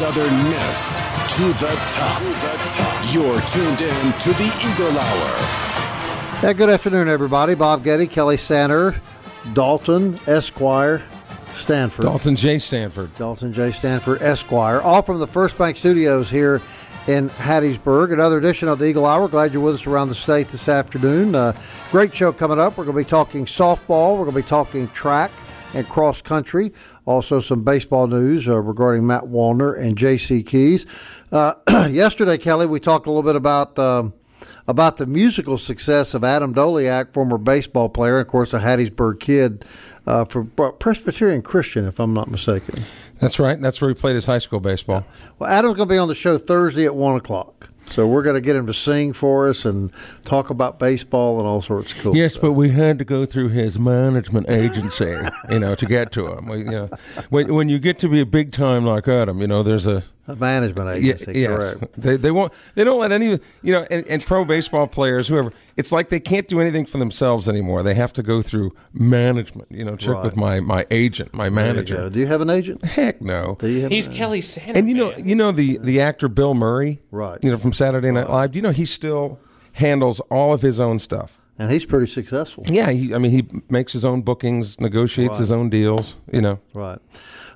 Southern Miss to the top. To the top. You're tuned in to the Eagle Hour. Yeah, good afternoon, everybody. Bob Getty, Kelly Sander, Dalton Esquire, Stanford. Dalton J. Stanford. Dalton J. Stanford Esquire, all from the First Bank Studios here in Hattiesburg. Another edition of the Eagle Hour. Glad you're with us around the state this afternoon. Uh, great show coming up. We're going to be talking softball. We're going to be talking track and cross country. Also, some baseball news uh, regarding Matt Wallner and J.C. Keys. Uh, yesterday, Kelly, we talked a little bit about. Um, about the musical success of Adam Doleac, former baseball player, and of course, a Hattiesburg kid uh, for Presbyterian Christian, if I'm not mistaken. That's right. That's where he played his high school baseball. Well, Adam's going to be on the show Thursday at 1 o'clock. So we're going to get him to sing for us and talk about baseball and all sorts of cool Yes, stuff. but we had to go through his management agency, you know, to get to him. We, you know, when, when you get to be a big time like Adam, you know, there's a A management Yeah, agency, yes. correct. They they won't they don't let any you know and, and pro baseball players whoever it's like they can't do anything for themselves anymore. They have to go through management. You know, check Right. with my my agent, my There you manager. Do you have an agent? Heck no. Do you have He's an- Kelly Sanders. And you know you know the the actor Bill Murray, Right. You know from Saturday Night Live. Do you know he still handles all of his own stuff? And he's pretty successful. Yeah, he, I mean he makes his own bookings, negotiates his own deals. You know. Right.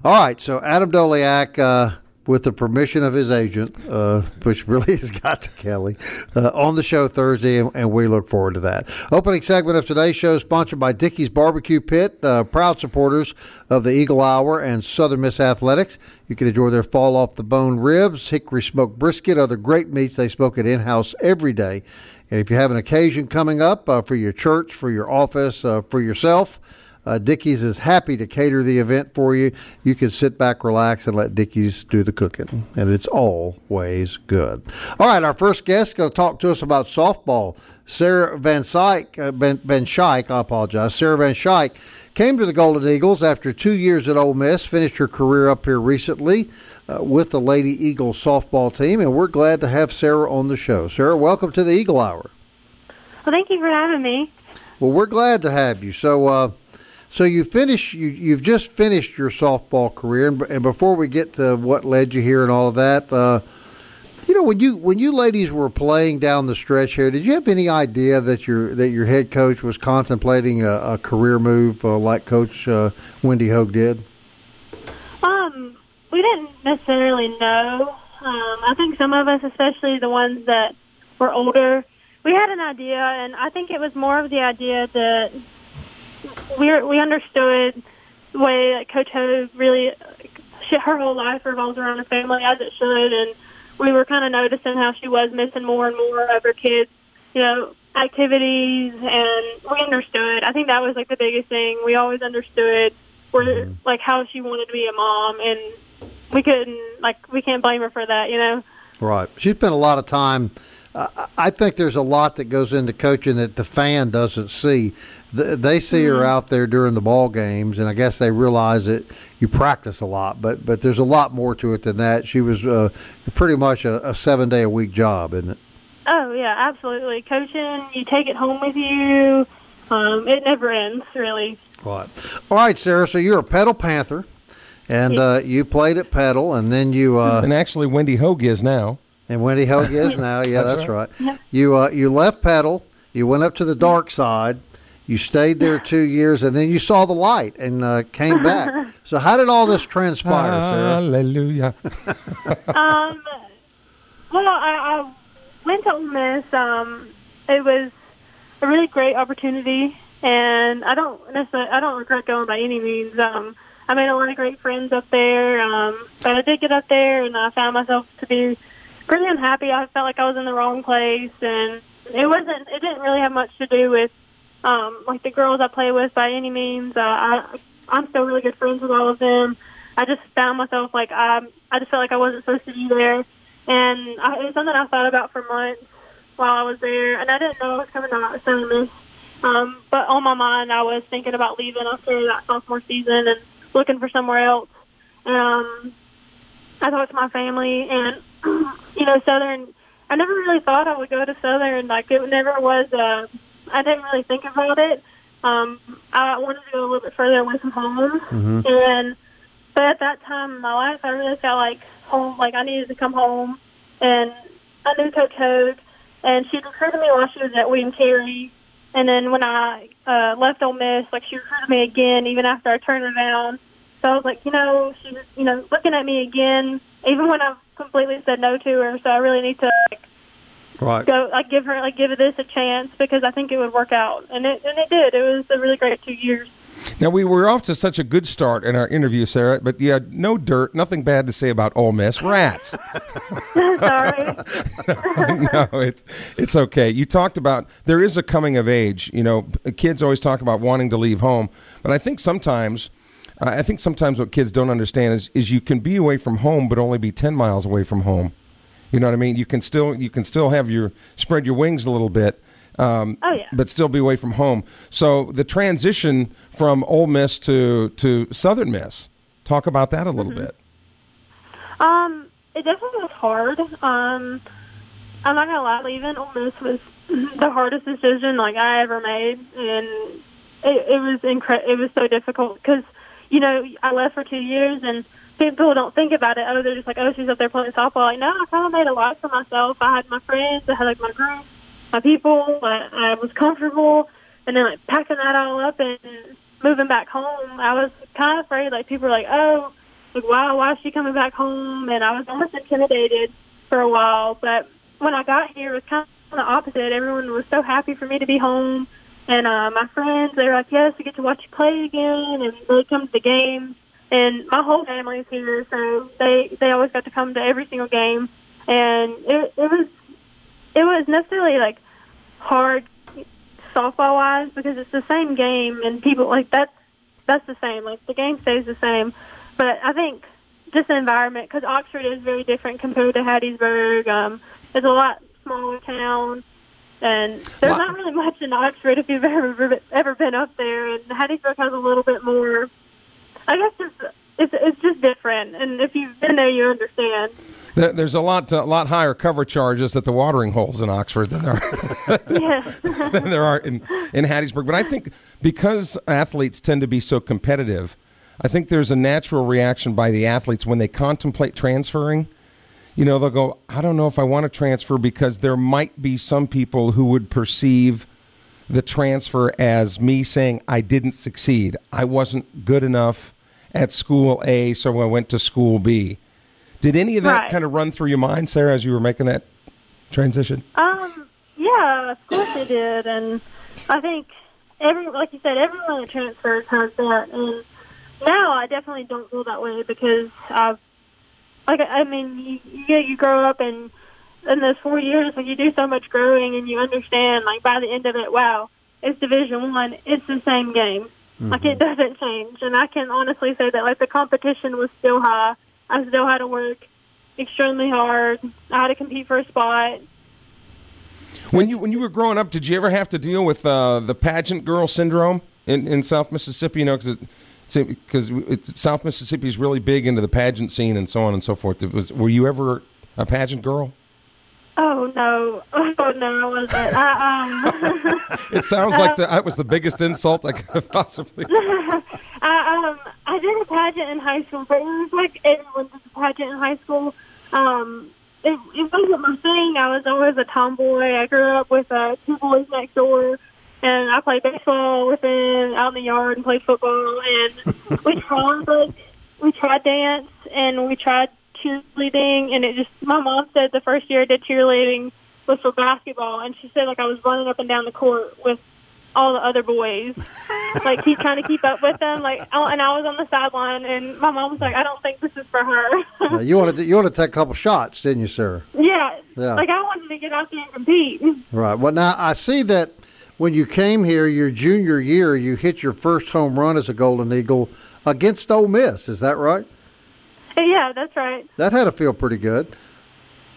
All right. So Adam Doleac, uh, with the permission of his agent, uh, which really has got to Kelly, uh, on the show Thursday, and, and we look forward to that. Opening segment of today's show is sponsored by Dickey's Barbecue Pit, uh, proud supporters of the Eagle Hour and Southern Miss Athletics. You can enjoy their fall off the bone ribs, hickory smoked brisket, other great meats. They smoke it in house every day. And if you have an occasion coming up uh, for your church, for your office, uh, for yourself, uh, Dickey's is happy to cater the event for you. You can sit back, relax, and let Dickey's do the cooking, and it's always good. All right, our first guest is going to talk to us about softball. Sarah Van Syke, uh, Van, Van I apologize. Sarah Van Schaik came to the Golden Eagles after two years at Ole Miss. Finished her career up here recently uh, with the Lady Eagles softball team, and we're glad to have Sarah on the show. Sarah, welcome to the Eagle Hour. Well, thank you for having me. Well, we're glad to have you. So, uh, so you finish you you've just finished your softball career, and, and before we get to what led you here and all of that, uh, you know when you when you ladies were playing down the stretch here, did you have any idea that your that your head coach was contemplating a, a career move uh, like Coach uh, Wendy Hogue did? Um, we didn't necessarily know. Um, I think some of us, especially the ones that were older, we had an idea, and I think it was more of the idea that we we understood the way that Coach Ho really she, her whole life revolves around her family as it should, and we were kind of noticing how she was missing more and more of her kids, you know, activities, and we understood. I think that was like the biggest thing. We always understood where mm-hmm. like how she wanted to be a mom, and we couldn't like we can't blame her for that, you know. Right. She spent a lot of time. I I think there's a lot that goes into coaching that the fan doesn't see. They see her out there during the ball games, and I guess they realize that you practice a lot. But but there's a lot more to it than that. She was uh, pretty much a, a seven day a week job, isn't it? Oh yeah, absolutely. Coaching, you take it home with you. Um, it never ends, really. Right. All right, Sarah. So you're a Petal Panther, and uh, you played at pedal, and then you uh, And actually, Wendy Hogue is now. And Wendy Hogue is now. Yeah, that's, That's right. You uh, you left Petal. You went up to the dark side. You stayed there two years, and then you saw the light and uh, came back. so how did all this transpire, Sarah? Hallelujah. um, well, I, I went to Ole Miss. Um, it was a really great opportunity, and I don't necessarily I don't regret going by any means. Um, I made a lot of great friends up there, um, but I did get up there, and I found myself to be pretty unhappy. I felt like I was in the wrong place, and it wasn't. It didn't really have much to do with um, like the girls I play with by any means. Uh, I I'm still really good friends with all of them. I just found myself like um, I just felt like I wasn't supposed to be there, and I, it was something I thought about for months while I was there, and I didn't know I was coming out of Southern Miss. Um, but on my mind, I was thinking about leaving after that sophomore season and looking for somewhere else. Um, I talked to my family, and you know, Southern. I never really thought I would go to Southern. Like it never was. Uh, I didn't really think about it. Um, I wanted to go a little bit further away from home, and but at that time in my life, I really felt like home. Like I needed to come home, and I knew Coach Hogue, and she recruited me while she was at William Carey. And then when I uh, left Ole Miss, like she recruited me again, even after I turned her down. So I was like, you know, she was, you know, looking at me again, even when I've completely said no to her. So I really need to like, Right. go, like, give her, like, give this a chance because I think it would work out, and it and it did. It was a really great two years. Now we were off to such a good start in our interview, Sarah, but you had no dirt, nothing bad to say about Ole Miss. Rats. Sorry. no, it's it's okay. You talked about there is a coming of age. You know, kids always talk about wanting to leave home, but I think sometimes. I think sometimes what kids don't understand is, is you can be away from home, but only be ten miles away from home. You know what I mean? You can still you can still have your spread your wings a little bit, um, Oh, yeah. but still be away from home. So the transition from Ole Miss to to Southern Miss, talk about that a little Mm-hmm. bit. Um, it definitely was hard. Um, I'm not gonna lie, leaving Ole Miss was the hardest decision like I ever made, and it, it was incre- It was so difficult because you know I left for two years, and people don't think about it. Oh, they're just like, oh, she's up there playing softball. Like, no, I kind of made a life for myself. I had my friends, I had like my group, my people. I, I was comfortable, and then like packing that all up and moving back home, I was kind of afraid. Like people were like, oh like why why is she coming back home and I was almost intimidated for a while but when I got here it was kind of the opposite everyone was so happy for me to be home and uh my friends they're like yes we get to watch you play again and they come to the games and my whole family's here so they they always got to come to every single game. And it it was it was necessarily like hard softball wise because it's the same game and people like that's that's the same. Like the game stays the same. But I think just the environment, because Oxford is very different compared to Hattiesburg. Um, it's a lot smaller town, and there's Lot- not really much in Oxford if you've ever ever been up there. And Hattiesburg has a little bit more. I guess just it's it's just different, and if you've been there, you understand. There- There's a lot a lot higher cover charges at the watering holes in Oxford than there are. yes. than there are in, in Hattiesburg. But I think because athletes tend to be so competitive, I think there's a natural reaction by the athletes when they contemplate transferring. You know, they'll go, I don't know if I want to transfer because there might be some people who would perceive the transfer as me saying I didn't succeed. I wasn't good enough at school A, so I went to school B. Did any of that Right. kind of run through your mind, Sarah, as you were making that transition? Um, yeah, of course it did, and I think every, like you said, everyone that transfers has that, and now I definitely don't feel that way because I've, like, I mean, you, you, you grow up and in those four years, like, you do so much growing, and you understand, like, by the end of it, wow, it's Division One, it's the same game. Like, it doesn't change, and I can honestly say that, like, the competition was still high. I still had to work extremely hard. I had to compete for a spot. When you when you were growing up, did you ever have to deal with uh, the pageant girl syndrome in, in South Mississippi? You know, because because South Mississippi is really big into the pageant scene and so on and so forth. It was were you ever a pageant girl? Oh no! Oh no! I wasn't. I, um, It sounds like the, that was the biggest insult I could have possibly. I um, I did a pageant in high school, but it was like everyone did a pageant in high school. Um, it, it wasn't my thing. I was always a tomboy. I grew up with uh, two boys next door, and I played baseball with them out in the yard and played football. And we tried like we tried dance and we tried cheerleading, and it just my mom said the first year I did cheerleading was for basketball, and she said like I was running up and down the court with all the other boys, like keep trying to keep up with them. Like, and I was on the sideline, and my mom was like, "I don't think this is for her." Uh, you wanted to, you wanted to take a couple shots, didn't you, sir? yeah, Yeah. like I wanted to get out there and compete. Right. Well, now I see that when you came here your junior year, you hit your first home run as a Golden Eagle against Ole Miss. Is that right? Yeah, that's right. That had to feel pretty good.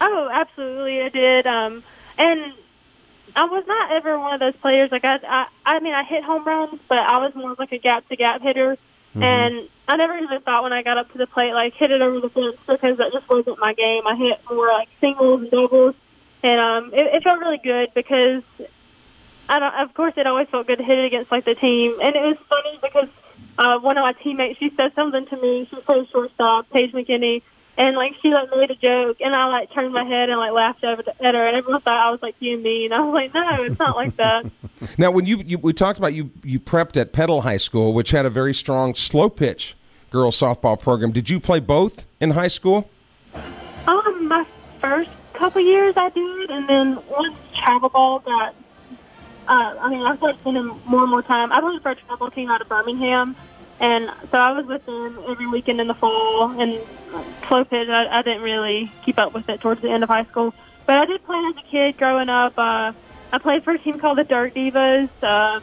Oh, absolutely, it did. Um, and I was not ever one of those players. Like I, I, I mean, I hit home runs, but I was more like a gap to gap hitter. Mm-hmm. And I never even thought when I got up to the plate, like hit it over the fence because that just wasn't my game. I hit more like singles and doubles, and um, it, it felt really good because I don't. Of course, it always felt good to hit it against like the team, and it was funny because uh, one of my teammates she said something to me. She plays shortstop, Paige McKinney, and like she like made a joke, and I like turned my head and like laughed over to, at her, and everyone thought I was like you mean. I was like, no, it's not like that. Now, when you, you we talked about you you prepped at Petal High School, which had a very strong slow pitch girls softball program. Did you play both in high school? Um, my first couple years I did, and then once travel ball got, uh, I mean, I've started spending more and more time. I played for a travel team out of Birmingham, and so I was with them every weekend in the fall. And slow pitch, I, I didn't really keep up with it towards the end of high school, but I did play as a kid growing up. Uh, I played for a team called the Dirt Divas. Uh,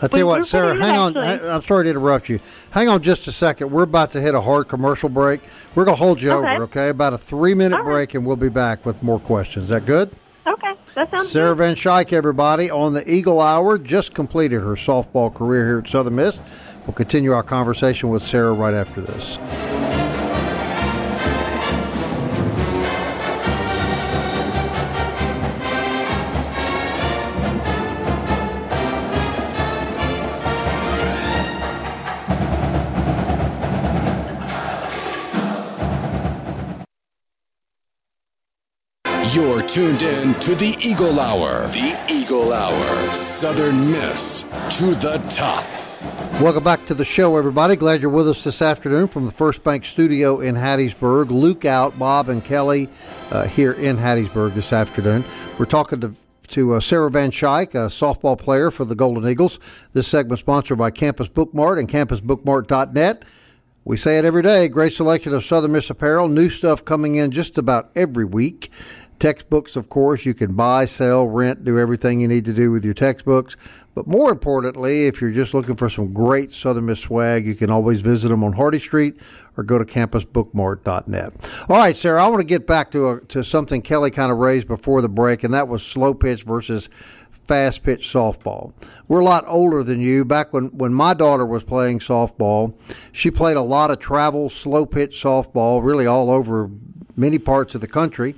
I'll tell you what, Sarah, hang on. I- I'm sorry to interrupt you. Hang on just a second. We're about to hit a hard commercial break. We're going to hold you Okay. over, okay? About a three minute right. break, and we'll be back with more questions. Is that good? Okay, that sounds Sarah good. Van Schaik, everybody, on the Eagle Hour, just completed her softball career here at Southern Miss. We'll continue our conversation with Sarah right after this. You're tuned in to the Eagle Hour. The Eagle Hour. Southern Miss to the top. Welcome back to the show, everybody. Glad you're with us this afternoon from the First Bank Studio in Hattiesburg. Luke out, Bob and Kelly uh, here in Hattiesburg this afternoon. We're talking to to uh, Sarah Van Schaik, a softball player for the Golden Eagles. This segment sponsored by Campus Bookmart and campusbookmart.net. We say it every day. Great selection of Southern Miss apparel. New stuff coming in just about every week. Textbooks, of course, you can buy, sell, rent, do everything you need to do with your textbooks. But more importantly, if you're just looking for some great Southern Miss swag, you can always visit them on Hardy Street or go to campusbookmart.net. All right, Sarah, I want to get back to a, to something Kelly kind of raised before the break, and that was slow pitch versus fast pitch softball. We're a lot older than you. Back when, when my daughter was playing softball, she played a lot of travel slow pitch softball, really all over many parts of the country.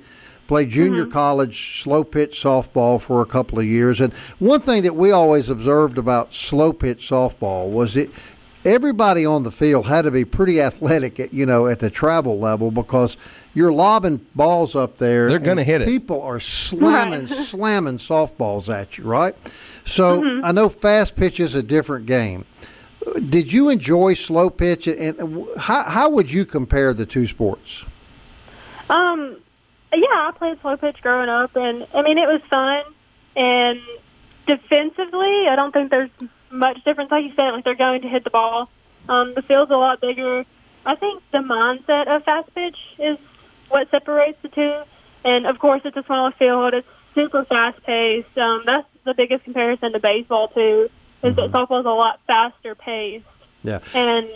Played junior college slow pitch softball for a couple of years. And one thing that we always observed about slow pitch softball was it everybody on the field had to be pretty athletic at you know at the travel level because you're lobbing balls up there. They're gonna and hit it. People are slamming, Right. slamming softballs at you, right? So Mm-hmm. I know fast pitch is a different game. Did you enjoy slow pitch, and and how how would you compare the two sports? Um, yeah, I played slow pitch growing up, and I mean it was fun. And defensively, I don't think there's much difference. Like you said, like they're going to hit the ball. Um, the field's a lot bigger. I think the mindset of fast pitch is what separates the two. And of course, it's a smaller field. It's super fast paced. Um, that's the biggest comparison to baseball too. Is that softball's a lot faster paced. Yeah. And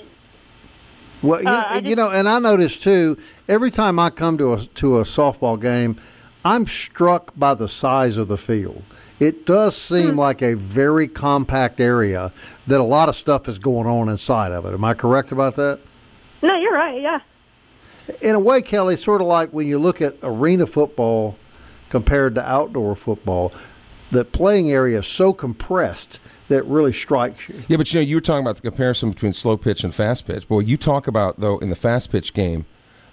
Well, you, Uh, you know, and I noticed too. Every time I come to a to a softball game, I'm struck by the size of the field. It does seem Hmm. like a very compact area that a lot of stuff is going on inside of it. Am I correct about that? no, you're right. Yeah. In a way, Kelly, sort of like when you look at arena football compared to outdoor football, the playing area is so compressed that really strikes you. Yeah, but you know, you were talking about the comparison between slow pitch and fast pitch. Boy, you talk about though in the fast pitch game,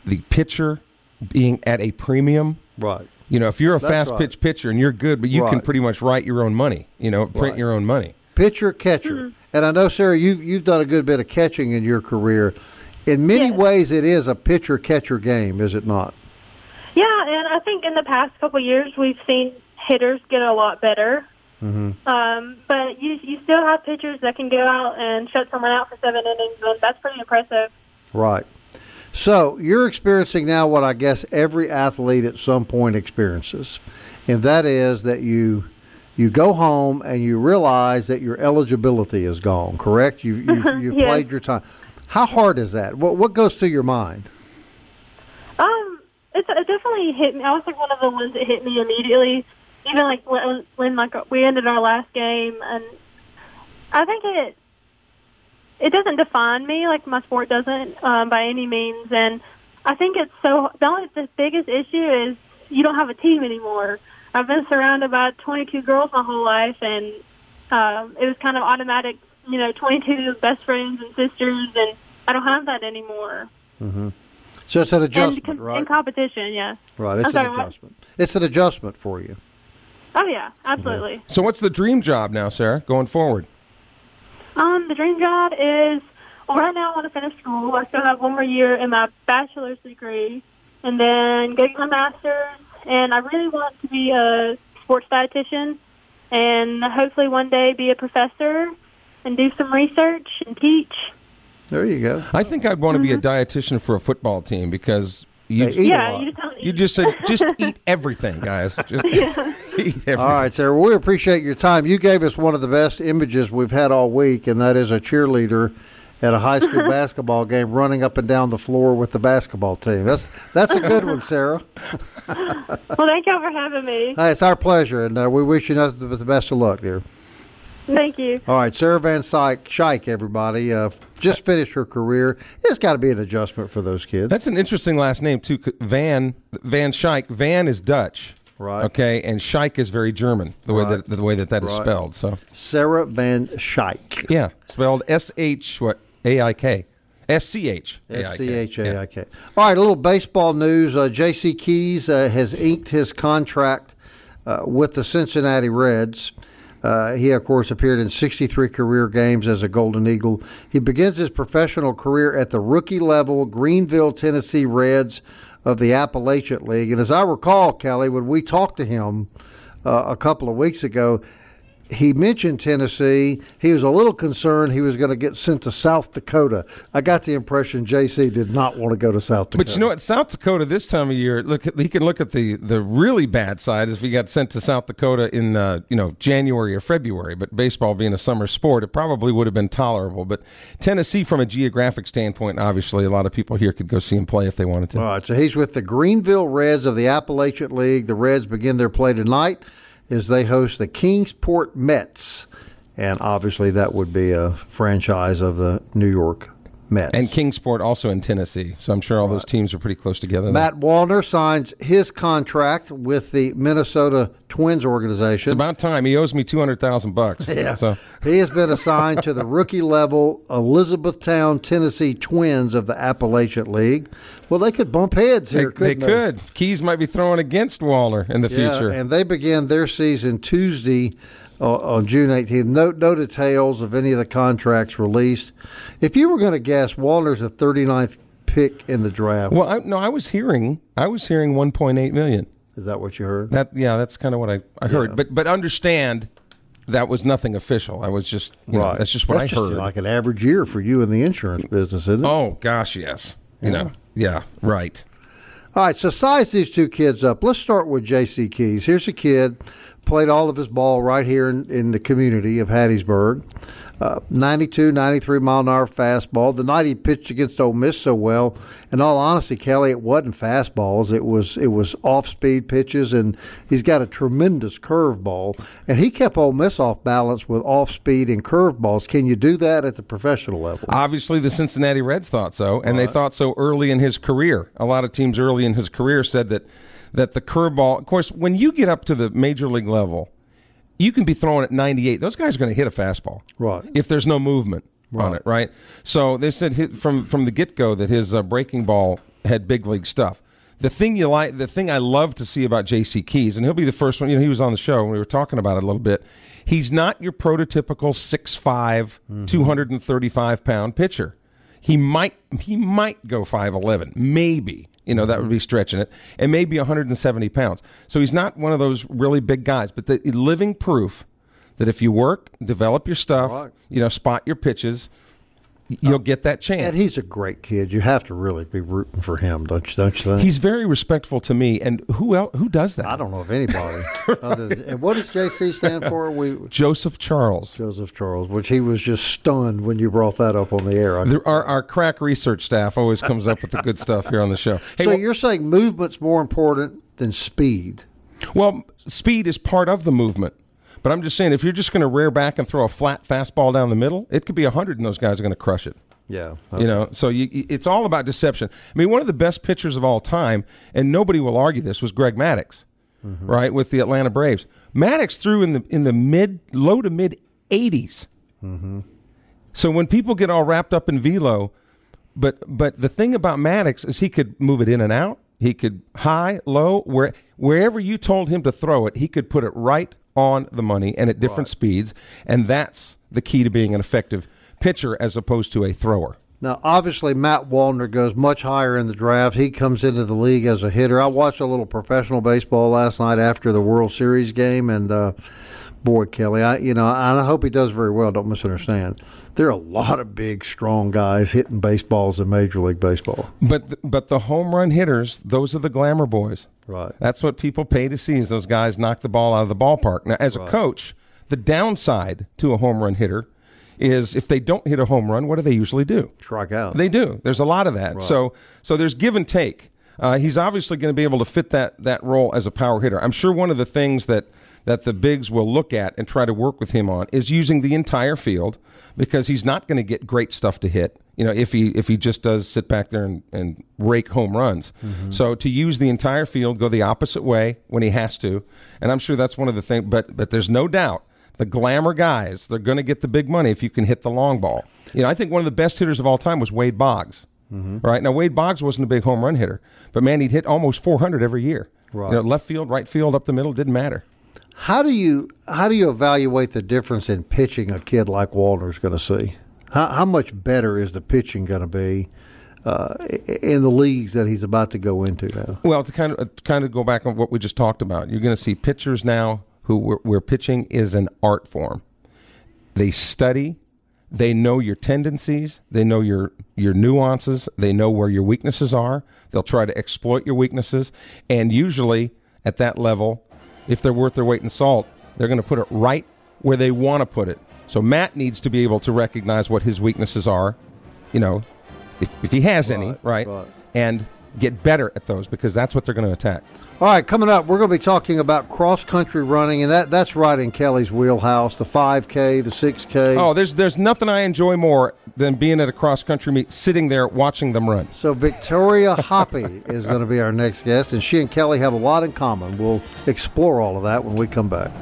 the pitcher being at a premium. Right. You know, if you're a That's fast right. pitch pitcher and you're good, but you can pretty much write your own money. You know, print Right. your own money. pitcher catcher. Mm-hmm. And I know, Sarah, you've you've done a good bit of catching in your career. In many Yes. ways, it is a pitcher catcher game, is it not? Yeah, and I think in the past couple of years we've seen hitters get a lot better. Mm-hmm. Um, but you you still have pitchers that can go out and shut someone out for seven innings, and that's pretty impressive. Right. So you're experiencing now what I guess every athlete at some point experiences, and that is that you you go home and you realize that your eligibility is gone. Correct? You've you've, you've Yes. played your time. How hard is that? What what goes through your mind? Um, it's, it definitely hit me. I was like one of the ones that hit me immediately. Even like when, when like we ended our last game, and I think it it doesn't define me like my sport doesn't um, by any means. And I think it's so the only the biggest issue is you don't have a team anymore. I've been surrounded by 22 girls my whole life, and um, it was kind of automatic. You know, 22 best friends and sisters, and I don't have that anymore. So it's an and adjustment, com- right? and competition, yeah. right. It's I'm sorry, an what? adjustment. It's an adjustment for you. Oh yeah, absolutely. So what's the dream job now, Sarah, going forward? Um, the dream job is well, right now I want to finish school. I still have one more year in my bachelor's degree, and then go get my master's. And I really want to be a sports dietitian, and hopefully one day be a professor and do some research and teach. There you go. I think I'd want to be a dietitian for a football team because you They eat a yeah, lot. you just don't. you just said just eat everything, guys. Just eat everything. All right, Sarah. We appreciate your time. You gave us one of the best images we've had all week, and that is a cheerleader at a high school basketball game running up and down the floor with the basketball team. That's that's a good one, Sarah. well, thank y'all for having me. Hey, it's our pleasure, and uh, we wish you nothing but the best of luck, dear. Thank you. All right, Sarah Van Syke, Schaik, everybody, uh, just finished her career. It's got to be an adjustment for those kids. That's an interesting last name too. Van Van Schaik. Van is Dutch, Right. Okay, and Schaik is very German. The way that the way that that is Right. spelled. So Sarah Van Schaik. yeah, spelled S H what A I K S C H S C H A I K. All right, a little baseball news. Uh, J.C. Keys uh, has inked his contract uh, with the Cincinnati Reds. Uh, he, of course, appeared in 63 career games as a Golden Eagle. He begins his professional career at the rookie level Greeneville, Tennessee Reds of the Appalachian League. And as I recall, Kelly, when we talked to him uh, a couple of weeks ago, he mentioned Tennessee. He was a little concerned he was going to get sent to South Dakota. I got the impression JC did not want to go to South Dakota. But you know what? South Dakota this time of year, look, he can look at the the really bad side if he got sent to South Dakota in uh, you know January or February. But baseball being a summer sport, it probably would have been tolerable. But Tennessee, from a geographic standpoint, obviously a lot of people here could go see him play if they wanted to. All right, so he's with the Greeneville Reds of the Appalachian League. The Reds begin their play tonight as they host the Kingsport Mets. And obviously, that would be a franchise of the New York Mets. And Kingsport also in Tennessee, so I'm sure all those teams are pretty close together. Matt Wallner signs his contract with the Minnesota Twins organization. It's about time. He owes me two hundred thousand bucks. Yeah. So He has been assigned to the rookie level Elizabethtown, Tennessee Twins of the Appalachian League. Well, they could bump heads they, here, they couldn't they? could. Keys might be throwing against Wallner in the Yeah, future. and they begin their season Tuesday on June 18th. No, no details of any of the contracts released. If you were going to guess, Wallner's the 39th pick in the draft. well, I, no, I was hearing, I was hearing one point eight million. Is that what you heard? That yeah, that's kind of what I, I heard. But but understand that was nothing official. I was just you know, that's just what That's I heard. like an average year for you in the insurance business, isn't it? oh gosh, yes. You know, yeah, right. All right, so size these two kids up. Let's start with J.C. Keys. Here's a kid, played all of his ball right here in, in the community of Hattiesburg. Uh, 92, 93 mile an hour fastball. The night he pitched against Ole Miss so well, in all honesty, Kelly, it wasn't fastballs. It was it was off speed pitches, and he's got a tremendous curveball. And he kept Ole Miss off balance with off speed and curveballs. Can you do that at the professional level? Obviously, the Cincinnati Reds thought so, and they thought so early in his career. A lot of teams early in his career said that that the curveball. Of course, when you get up to the major league level, you can be throwing at 98. Those guys are going to hit a fastball, Right. If there's no movement on it, right? So they said from from the get go that his uh, breaking ball had big league stuff. The thing you like, the thing I love to see about J.C. Keys, and he'll be the first one. You know, he was on the show and we were talking about it a little bit. He's not your prototypical 6'5", 235 pound pitcher. He might he might go 5'11", maybe. You know, that would be stretching it. And maybe 170 pounds. So he's not one of those really big guys, but the living proof that if you work, develop your stuff, you know, spot your pitches, you'll get that chance. And he's a great kid. You have to really be rooting for him, don't you? Don't you think? He's very respectful to me, and who else, who does that? I don't know of anybody. other than, and what does JC stand for? We Joseph Charles. Joseph Charles, which he was just stunned when you brought that up on the air. There, our, our crack research staff always comes up with the good stuff here on the show. Hey, so well, you're saying movement's more important than speed? well, speed is part of the movement. But I'm just saying, if you're just going to rear back and throw a flat fastball down the middle, it could be 100 and those guys are going to crush it. Yeah. You know, so you, it's all about deception. I mean, one of the best pitchers of all time, and nobody will argue this, was Greg Maddux, mm-hmm. right, with the Atlanta Braves. Maddux threw in the in the mid, low to mid 80s. Mm-hmm. So when people get all wrapped up in velo, but but the thing about Maddox is he could move it in and out. He could high, low, where wherever you told him to throw it, he could put it right on the money and at different speeds. And that's the key to being an effective pitcher as opposed to a thrower. Now, obviously, Matt Wallner goes much higher in the draft. He comes into the league as a hitter. I watched a little professional baseball last night after the World Series game, and uh, boy, Kelly, I you know, I hope he does very well. Don't misunderstand. There are a lot of big, strong guys hitting baseballs in Major League Baseball. But but the home run hitters, those are the glamour boys. Right. That's what people pay to see is those guys knock the ball out of the ballpark. Now, as a coach, the downside to a home run hitter is if they don't hit a home run, what do they usually do? Strike out. They do. There's a lot of that. So so there's give and take. Uh, he's obviously going to be able to fit that that role as a power hitter. I'm sure one of the things that that the bigs will look at and try to work with him on is using the entire field because he's not going to get great stuff to hit. You know, if he if he just does sit back there and, and rake home runs. Mm-hmm. So to use the entire field, go the opposite way when he has to, and I'm sure that's one of the things. But but there's no doubt the glamour guys they're going to get the big money if you can hit the long ball. You know, I think one of the best hitters of all time was Wade Boggs. Mm-hmm. Right now, Wade Boggs wasn't a big home run hitter, but man, he'd hit almost 400 every year. Right. You know, left field, right field, up the middle, didn't matter. How do you how do you evaluate the difference in pitching a kid like Wallner's going to see? How, how much better is the pitching going to be uh, in the leagues that he's about to go into now? Well, to kind of to kind of go back on what we just talked about, you're going to see pitchers now who where pitching is an art form. They study, they know your tendencies, they know your your nuances, they know where your weaknesses are. They'll try to exploit your weaknesses, and usually at that level, if they're worth their weight in salt, they're going to put it right where they want to put it. So Matt needs to be able to recognize what his weaknesses are, you know, if, if he has any, Right, right, right. and get better at those because that's what they're going to attack. All right, coming up, we're going to be talking about cross country running, and that, that's right in Kelly's wheelhouse the 5K, the 6K. Oh, there's there's nothing I enjoy more than being at a cross country meet, sitting there watching them run. So Victoria Hoppy is going to be our next guest, and she and Kelly have a lot in common. We'll explore all of that when we come back.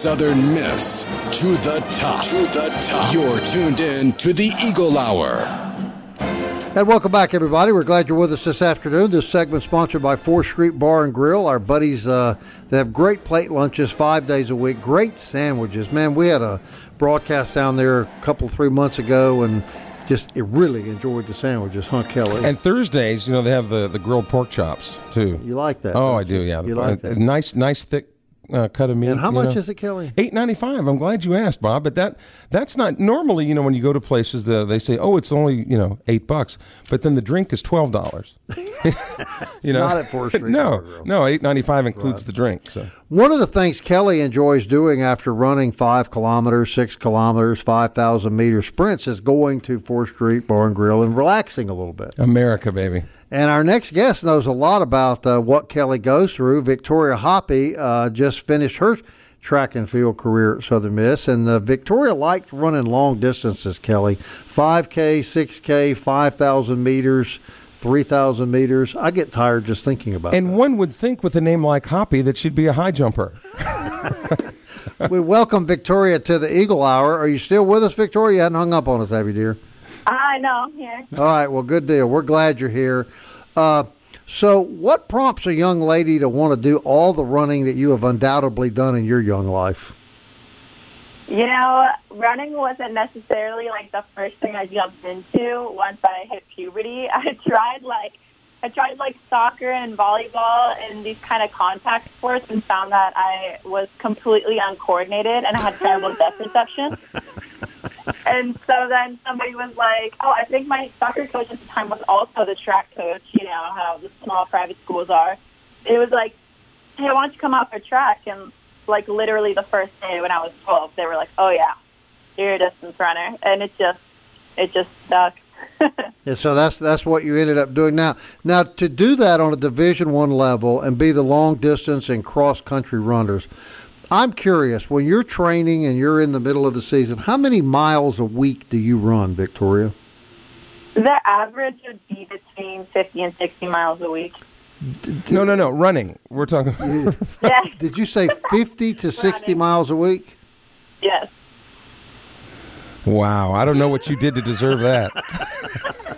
Southern Miss to the top. To the top. You're tuned in to the Eagle Hour. And welcome back, everybody. We're glad you're with us this afternoon. This segment sponsored by Fourth Street Bar and Grill. Our buddies, uh, they have great plate lunches five days a week. Great sandwiches, man. We had a broadcast down there a couple three months ago, and just it really enjoyed the sandwiches, huh, Kelly? And Thursdays, you know, they have the, the grilled pork chops too. you like that? oh, don't I do. Yeah, you like that. nice, nice thick uh, cut of meat. And how much know. is it, Kelly? Eight ninety five. I'm glad you asked, Bob. But that that's not normally. You know, when you go to places, the, they say, "Oh, it's only you know eight bucks," but then the drink is twelve dollars. you know, Not at Fourth Street no, no, eight ninety five includes the drink. So One of the things Kelly enjoys doing after running five kilometers, six kilometers, 5,000 meter sprints is going to 4th Street Bar and Grill and relaxing a little bit. America, baby. And our next guest knows a lot about uh, what Kelly goes through. Victoria Hoppy uh, just finished her track and field career at Southern Miss. And uh, Victoria liked running long distances, Kelly 5K, 6K, 5,000 meters. 3,000 meters. I get tired just thinking about it. And one would think with a name like Hoppy that she'd be a high jumper. we welcome Victoria to the Eagle Hour. Are you still with us, Victoria? You hadn't hung up on us, have you, dear? I know. I'm here. All right. Well, good deal. We're glad you're here. Uh, so, what prompts a young lady to want to do all the running that you have undoubtedly done in your young life? You know, running wasn't necessarily like the first thing I jumped into once I hit puberty. I tried like I tried like soccer and volleyball and these kind of contact sports and found that I was completely uncoordinated and I had terrible depth perception. And so then somebody was like, "Oh, I think my soccer coach at the time was also the track coach. You know how the small private schools are." It was like, "Hey, why don't you come out for track?" And like literally the first day when I was 12, they were like, "Oh yeah, you're a distance runner," and it just it just stuck. And so that's that's what you ended up doing. Now, now to do that on a Division One level and be the long distance and cross country runners, I'm curious. When you're training and you're in the middle of the season, how many miles a week do you run, Victoria? the average would be between 50 and 60 miles a week. No, no, no. Running. We're talking. Yeah. Did you say 50 to 60 Running. miles a week? yes. wow. I don't know what you did to deserve that.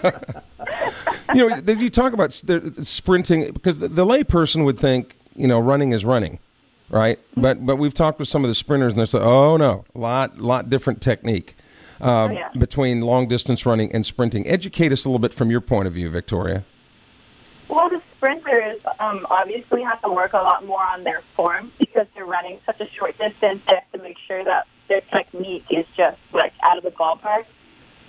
you know, did you talk about sprinting? Because the, the layperson would think, you know, running is running, right? But but we've talked with some of the sprinters, and they say, oh no, lot lot different technique um, yeah. between long distance running and sprinting. Educate us a little bit from your point of view, Victoria. Well, the sprinters um, obviously have to work a lot more on their form because they're running such a short distance. They have to make sure that their technique is just like out of the ballpark.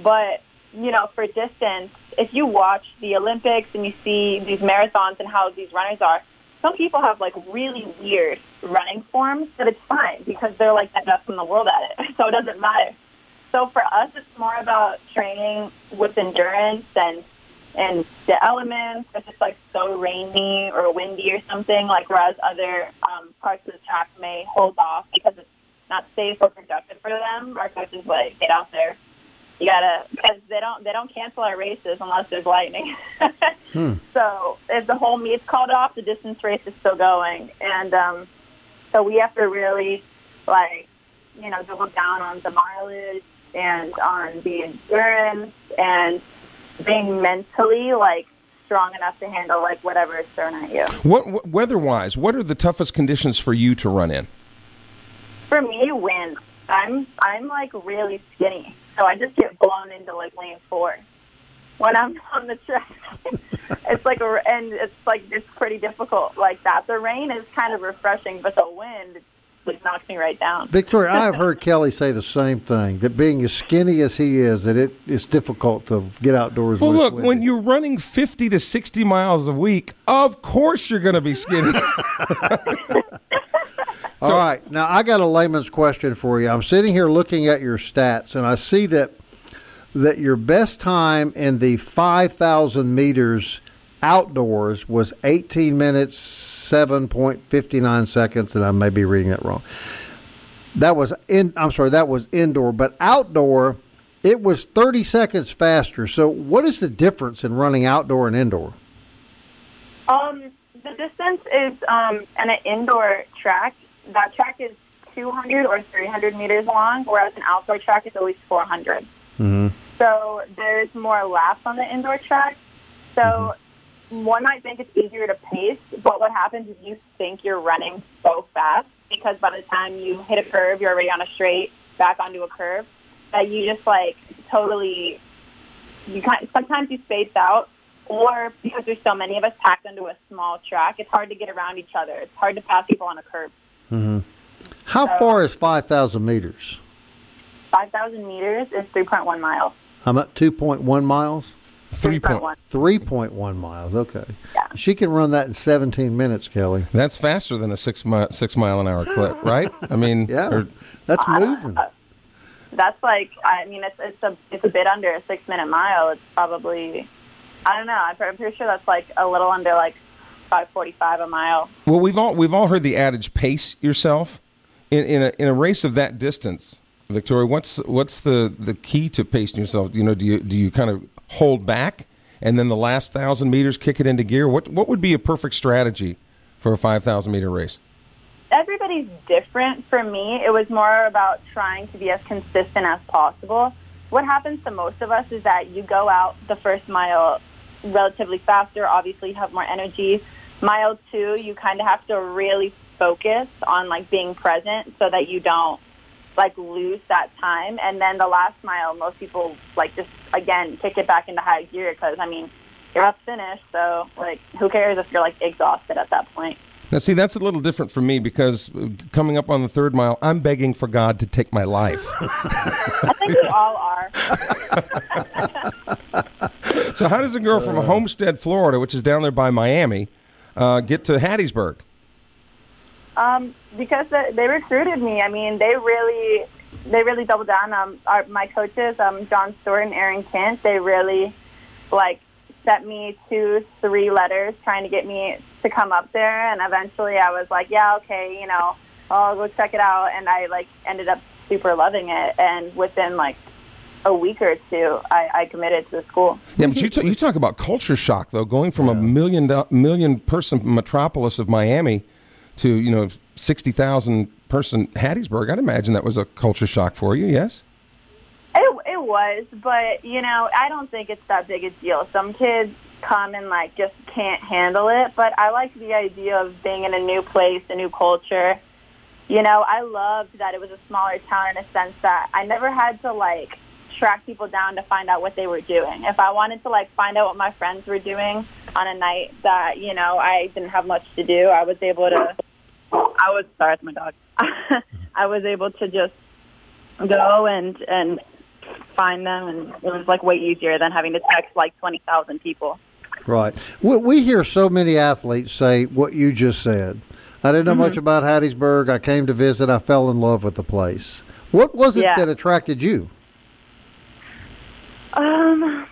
But you know, for distance, if you watch the Olympics and you see these marathons and how these runners are, some people have like really weird running forms, but it's fine because they're like the best in the world at it, so it doesn't matter. So for us, it's more about training with endurance and and the elements. If it's like so rainy or windy or something, like whereas other um, parts of the track may hold off because it's not safe or productive for them. Our coach is like, get out there. You gotta because they don't they don't cancel our races unless there's lightning. So if the whole meet's called off, the distance race is still going, and um, so we have to really like you know double down on the mileage and on the endurance and being mentally like strong enough to handle like whatever is thrown at you. What, what weather-wise, what are the toughest conditions for you to run in? For me, wind. I'm I'm like really skinny, so I just get blown into like lane four when I'm on the track. it's like a and it's like it's pretty difficult like that. The rain is kind of refreshing, but the wind like knocks me right down. Victoria, I have heard Kelly say the same thing that being as skinny as he is, that it is difficult to get outdoors Well, with. look, with when him. you're running 50 to 60 miles a week, of course you're going to be skinny. All right. Now, I got a layman's question for you. I'm sitting here looking at your stats, and I see that that your best time in the 5,000 meters outdoors was 18 minutes 7.59 seconds, and I may be reading that wrong. That was in. I'm sorry, that was indoor, but outdoor, it was 30 seconds faster. So, what is the difference in running outdoor and indoor? Um, the distance is um, on an indoor track. That track is 200 or 300 meters long, whereas an outdoor track is at least 400. Mm-hmm. So there's more laps on the indoor track. So one might think it's easier to pace, but what happens is you think you're running so fast because by the time you hit a curve, you're already on a straight back onto a curve that you just like totally. You kind sometimes you space out, or because there's so many of us packed into a small track, it's hard to get around each other. It's hard to pass people on a curve. How far is 5,000 meters? Five thousand meters is 3.1 miles. I'm at 2.1 miles. Three 3.1. 3.1 miles. Okay. Yeah. She can run that in 17 minutes, Kelly. That's faster than a six mile six mile an hour clip, right? I mean, Yeah. or- That's moving. That's like I mean it's it's a it's a bit under a six minute mile. It's probably I don't know. I'm pretty sure that's like a little under like five forty five a mile. well, we've all we've all heard the adage "pace yourself." In in a in a race of that distance, Victoria, what's what's the the key to pacing yourself? You know, do you do you kind of hold back and then the last thousand meters kick it into gear? What what would be a perfect strategy for a five thousand meter race? Everybody's different. For me, it was more about trying to be as consistent as possible. what happens to most of us is that you go out the first mile relatively faster. Obviously, you have more energy. Mile two, you kind of have to really focus on like being present so that you don't like lose that time. And then the last mile, most people like just again kick it back into high gear because I mean you're up finish, so like who cares if you're like exhausted at that point. Now, see, that's a little different for me because uh, coming up on the third mile, I'm begging for God to take my life. I think we all are. so, how does a girl from Homestead, Florida, which is down there by Miami, uh, get to Hattiesburg? Um, because they, recruited me. I mean, they really, they really doubled down. Um, our, my coaches, um, John Stewart and Aaron Kent, they really like sent me two, three letters trying to get me to come up there. And eventually I was like, yeah, okay, you know, I'll go check it out. And I like ended up super loving it. And within like a week or two, I, I committed to the school. Yeah, but you, t- you talk about culture shock, though, going from a million, do- million person metropolis of Miami to, you know, 60,000 person Hattiesburg. I'd imagine that was a culture shock for you, yes? It, it was, but you know, I don't think it's that big a deal. Some kids come and like just can't handle it, but I like the idea of being in a new place, a new culture. You know, I loved that it was a smaller town in a sense that I never had to like track people down to find out what they were doing. If I wanted to like find out what my friends were doing on a night that, you know, I didn't have much to do, I was able to I was sorry, it's my dog. I was able to just go and and find them, and it was like way easier than having to text like twenty thousand people. Right. We, we hear so many athletes say what you just said. I didn't know Mm-hmm. much about Hattiesburg. I came to visit. I fell in love with the place. What was it Yeah. that attracted you? Um,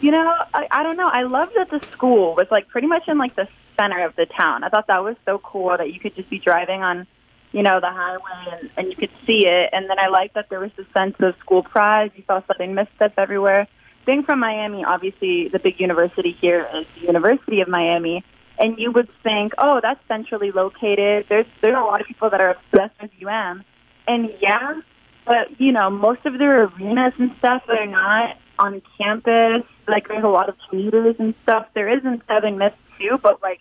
you know, I, I don't know. I loved that the school was like pretty much in like the center of the town. I thought that was so cool that you could just be driving on, you know, the highway and, and you could see it. And then I liked that there was a sense of school pride. You saw Southern Miss stuff everywhere. Being from Miami, obviously the big university here is the University of Miami. And you would think, oh, that's centrally located. There's there's a lot of people that are obsessed with UM. And yeah, but you know, most of their arenas and stuff they're not on campus. Like there's a lot of commuters and stuff. There is in Southern Miss too, but like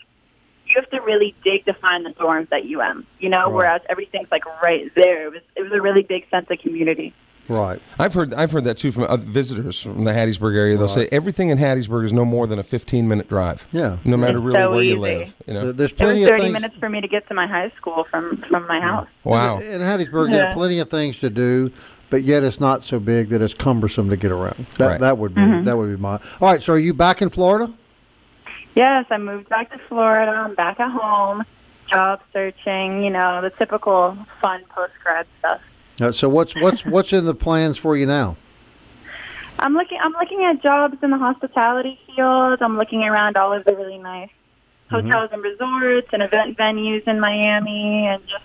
you have to really dig to find the dorms at UM. You know, Right. whereas everything's like right there. It was it was a really big sense of community. Right. I've heard I've heard that too from uh, visitors from the Hattiesburg area. They'll say everything in Hattiesburg is no more than a 15 minute drive. Yeah. No matter It's really so where you live. You know. Th- There's It was plenty of 30 minutes for me to get to my high school from from my house. Wow. In Hattiesburg, there are Yeah. plenty of things to do, but yet it's not so big that it's cumbersome to get around. That Right. that would be Mm-hmm. that would be my. All right. So are you back in Florida? Yes, I moved back to Florida. I'm back at home, job searching. You know, the typical fun post grad stuff. Uh, so what's what's what's in the plans for you now? I'm looking. I'm looking at jobs in the hospitality field. I'm looking around all of the really nice hotels and resorts and event venues in Miami, and just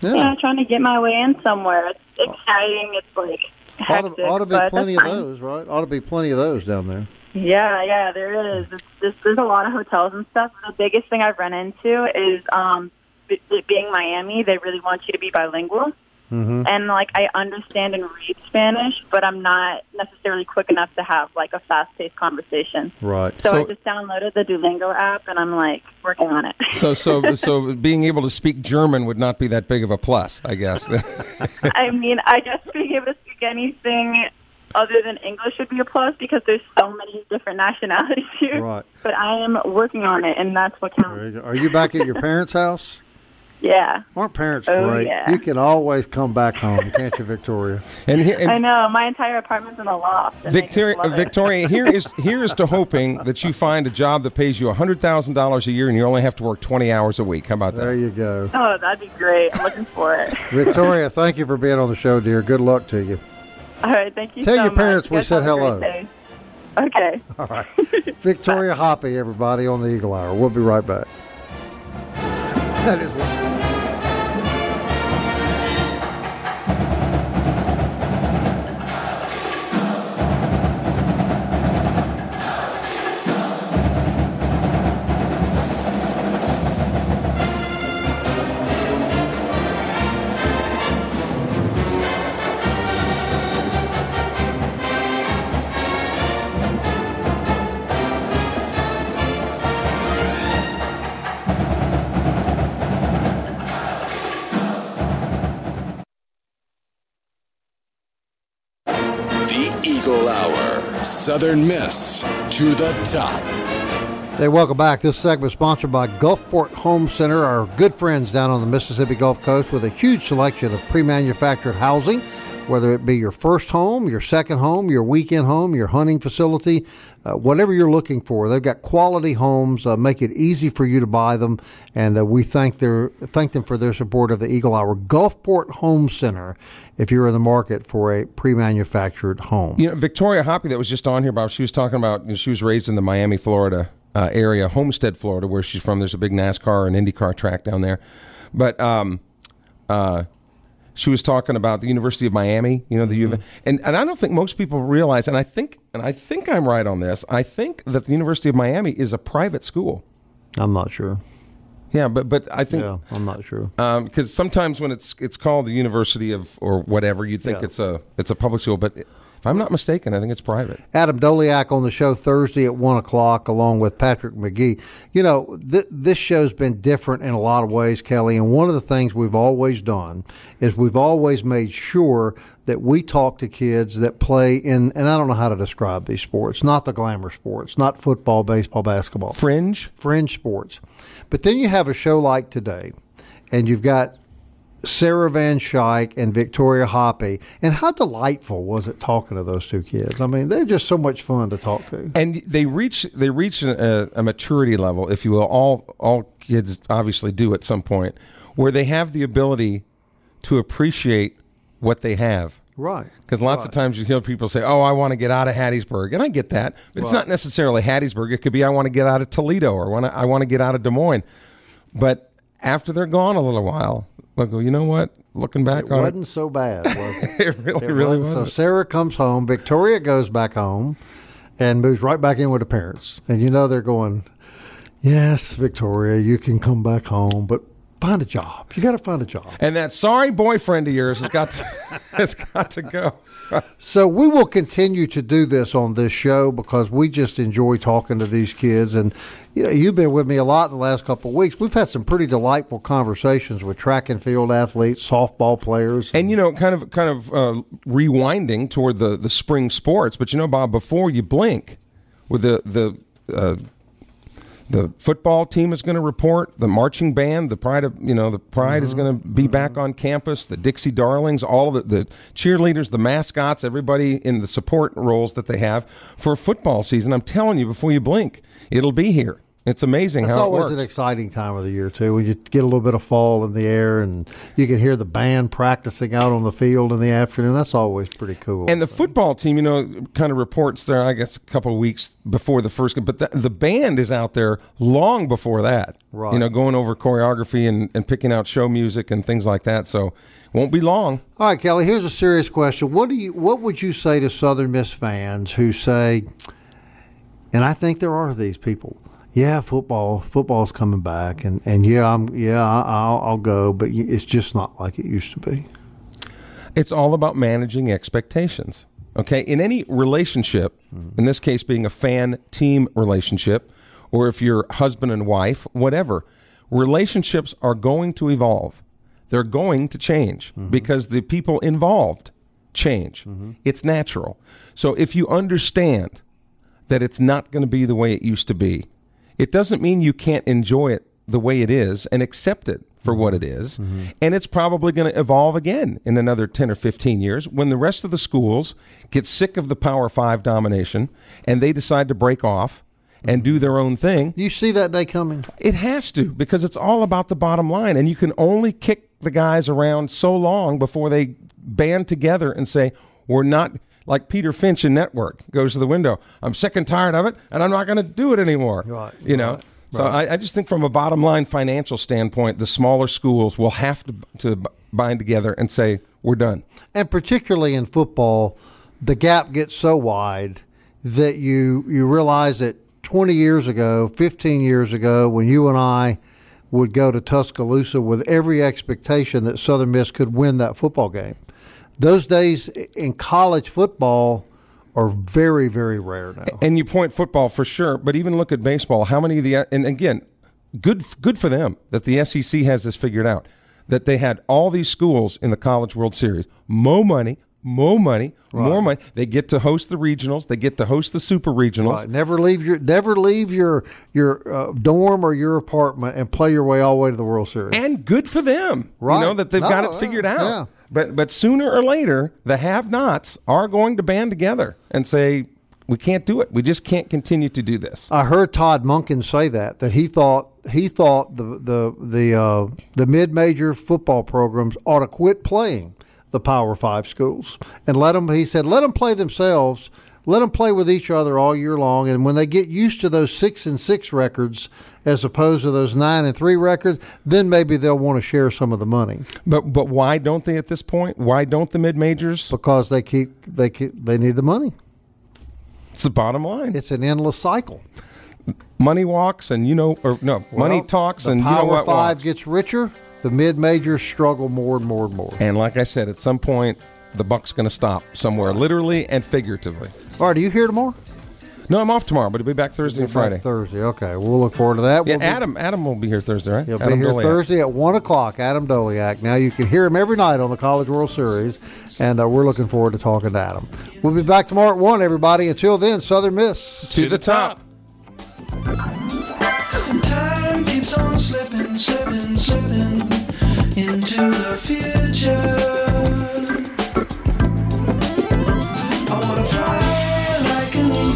Yeah. yeah, trying to get my way in somewhere. It's exciting. It's like Ought to, ought to be plenty of fine. those, right? Ought to be plenty of those down there. Yeah, yeah, there is. It's just, there's a lot of hotels and stuff. The biggest thing I've run into is um, being Miami. They really want you to be bilingual. Mm-hmm. and like I understand and read Spanish, but I'm not necessarily quick enough to have like a fast-paced conversation. Right. So, So- I just downloaded the Duolingo app, and I'm like working on it. So so so being able to speak German would not be that big of a plus, I guess. I mean, I guess being able to speak anything other than English would be a plus because there's so many different nationalities here. Right. But I am working on it, and that's what counts. Are you back at your parents' house? Yeah, Aren't parents Oh, great? yeah. You can always come back home, can't you, Victoria? and here, and I know. My entire apartment's in the loft. and they just Victoria. Victoria, here is here is to hoping that you find a job that pays you hundred thousand dollars a year, and you only have to work twenty hours a week. How about that? There you go. Oh, that'd be great. I'm looking for it. Victoria, thank you for being on the show, dear. Good luck to you. All right, thank you Tell so your parents much. we said hello. Okay. All right. Victoria Hoppy, everybody, on the Eagle Hour. We'll be right back. That is what. Southern Miss to the top. Hey, welcome back. This segment is sponsored by Gulfport Home Center, our good friends down on the Mississippi Gulf Coast with a huge selection of pre manufactured housing, whether it be your first home, your second home, your weekend home, your hunting facility, uh, whatever you're looking for. They've got quality homes, uh, make it easy for you to buy them, and uh, we thank, their, thank them for their support of the Eagle Hour. Gulfport Home Center, if you're in the market for a pre manufactured home. You know, Victoria Hoppy that was just on here, Bob, she was talking about, you know, she was raised in the Miami, Florida uh, area, Homestead, Florida, where she's from. There's a big NASCAR and IndyCar track down there. But um, uh, she was talking about the University of Miami, you know, the U of mm-hmm. and and I don't think most people realize, and I think and I think I'm right on this. I think that the University of Miami is a private school. I'm not sure. Yeah, but but I think Yeah, I'm not sure. Um, because sometimes when it's it's called the University of or whatever, you think Yeah. it's a it's a public school, but if I'm not mistaken, I think it's private. Adam Doleac on the show Thursday at one o'clock, along with Patrick McGee. You know, th- this show's been different in a lot of ways, Kelly. And one of the things we've always done is we've always made sure that we talk to kids that play in, and I don't know how to describe these sports, not the glamour sports, not football, baseball, basketball, Fringe. fringe sports. But then you have a show like today, and you've got Sarah Van Schaik and Victoria Hoppy. And how delightful was it talking to those two kids? I mean, they're just so much fun to talk to. and they reach they reach a, a maturity level, if you will. All all kids obviously do at some point, where they have the ability to appreciate what they have. Right. Because lots of times you hear people say, "Oh, I want to get out of Hattiesburg," and I get that, but it's not necessarily Hattiesburg. It could be, "I want to get out of Toledo," or "Want I want to get out of Des Moines." But after they're gone a little while, "You know what? Looking back It on wasn't so bad, was it? it, it really, It really wasn't. So Sarah comes home. Victoria goes back home and moves right back in with the parents. And you know they're going, Yes, Victoria, you can come back home, but find a job. You got to find a job. and that sorry boyfriend of yours has got to has got to go. So we will continue to do this on this show because we just enjoy talking to these kids. And you know, you've been with me a lot in the last couple of weeks. We've had some pretty delightful conversations with track and field athletes, softball players, And you know, kind of, kind of uh, rewinding toward the, the spring sports. But you know, Bob, before you blink, with the the uh, the football team is going to report, the marching band, the pride of you know, the pride is mm-hmm. going to be mm-hmm. back on campus. The Dixie Darlings, all of the, the cheerleaders, the mascots, everybody in the support roles that they have for football season. I'm telling you, before you blink, it'll be here. It's amazing It's how it always an exciting time of the year too, when you get a little bit of fall in the air and you can hear the band practicing out on the field in the afternoon. That's always pretty cool. And the football team, you know, kind of reports there, I guess, a couple of weeks before the first game. But the, the band is out there long before that. Right. You know, going over choreography and, and picking out show music and things like that. So won't be long. All right, Kelly. Here's a serious question. What do you? What would you say to Southern Miss fans who say, and I think there are these people. Yeah, football. Football's coming back, and, and yeah, I'm yeah, I'll I'll go, but it's just not like it used to be. It's all about managing expectations. Okay. In any relationship, in this case being a fan team relationship, or if you're husband and wife, whatever, relationships are going to evolve. They're going to change mm-hmm. because the people involved change. Mm-hmm. It's natural. So if you understand that it's not going to be the way it used to be, it doesn't mean you can't enjoy it the way it is and accept it for what it is. Mm-hmm. And it's probably going to evolve again in another 10 or 15 years when the rest of the schools get sick of the Power Five domination and they decide to break off and do mm-hmm. their own thing. You see that day coming? It has to because it's all about the bottom line, and you can only kick the guys around so long before they band together and say, "We're not." Like Peter Finch in Network goes to the window. I'm sick and tired of it, and I'm not going to do it anymore. Right, You know. right, So I, I just think, from a bottom line financial standpoint, the smaller schools will have to to bind together and say, "We're done." and particularly in football, the gap gets so wide that you you realize that 20 years ago, 15 years ago, when you and I would go to Tuscaloosa with every expectation that Southern Miss could win that football game, those days in college football are very very rare now. And you point football for sure, but even look at baseball. How many of the and again, good good for them that the SEC has this figured out. That they had all these schools in the College World Series, more money, more money, more money. They get to host the regionals. They get to host the super regionals. Right. Never leave your never leave your your uh, dorm or your apartment and play your way all the way to the World Series. and good for them. Right. You know that they've got No, it figured yeah, out. yeah. But but sooner or later, the have-nots are going to band together and say we can't do it. We just can't continue to do this. I heard Todd Monken say that that he thought he thought the the the uh, the mid major football programs ought to quit playing the Power Five schools and let them. He said let them play themselves. Let them play with each other all year long, and when they get used to those six and six records as opposed to those nine and three records, then maybe they'll want to share some of the money But but why don't they at this point? Why don't the mid majors? because they keep they keep, they need the money. It's the bottom line. It's an endless cycle. money walks, and you know, or no, money talks, and you Power know what Five walks. gets richer. The mid majors struggle more and more and more. And like I said, at some point, the buck's going to stop somewhere, literally and figuratively. All right, are you here tomorrow? No, I'm off tomorrow, but I'll be back Thursday and Friday. Thursday. Okay, we'll look forward to that. Yeah, We'll be- Adam. Adam will be here Thursday, right? He'll Adam be here Doleac. Thursday at one o'clock. Adam Doleac. Now you can hear him every night on the College World Series, and uh, we're looking forward to talking to Adam. We'll be back tomorrow at one. Everybody. Until then, Southern Miss. to the top. Time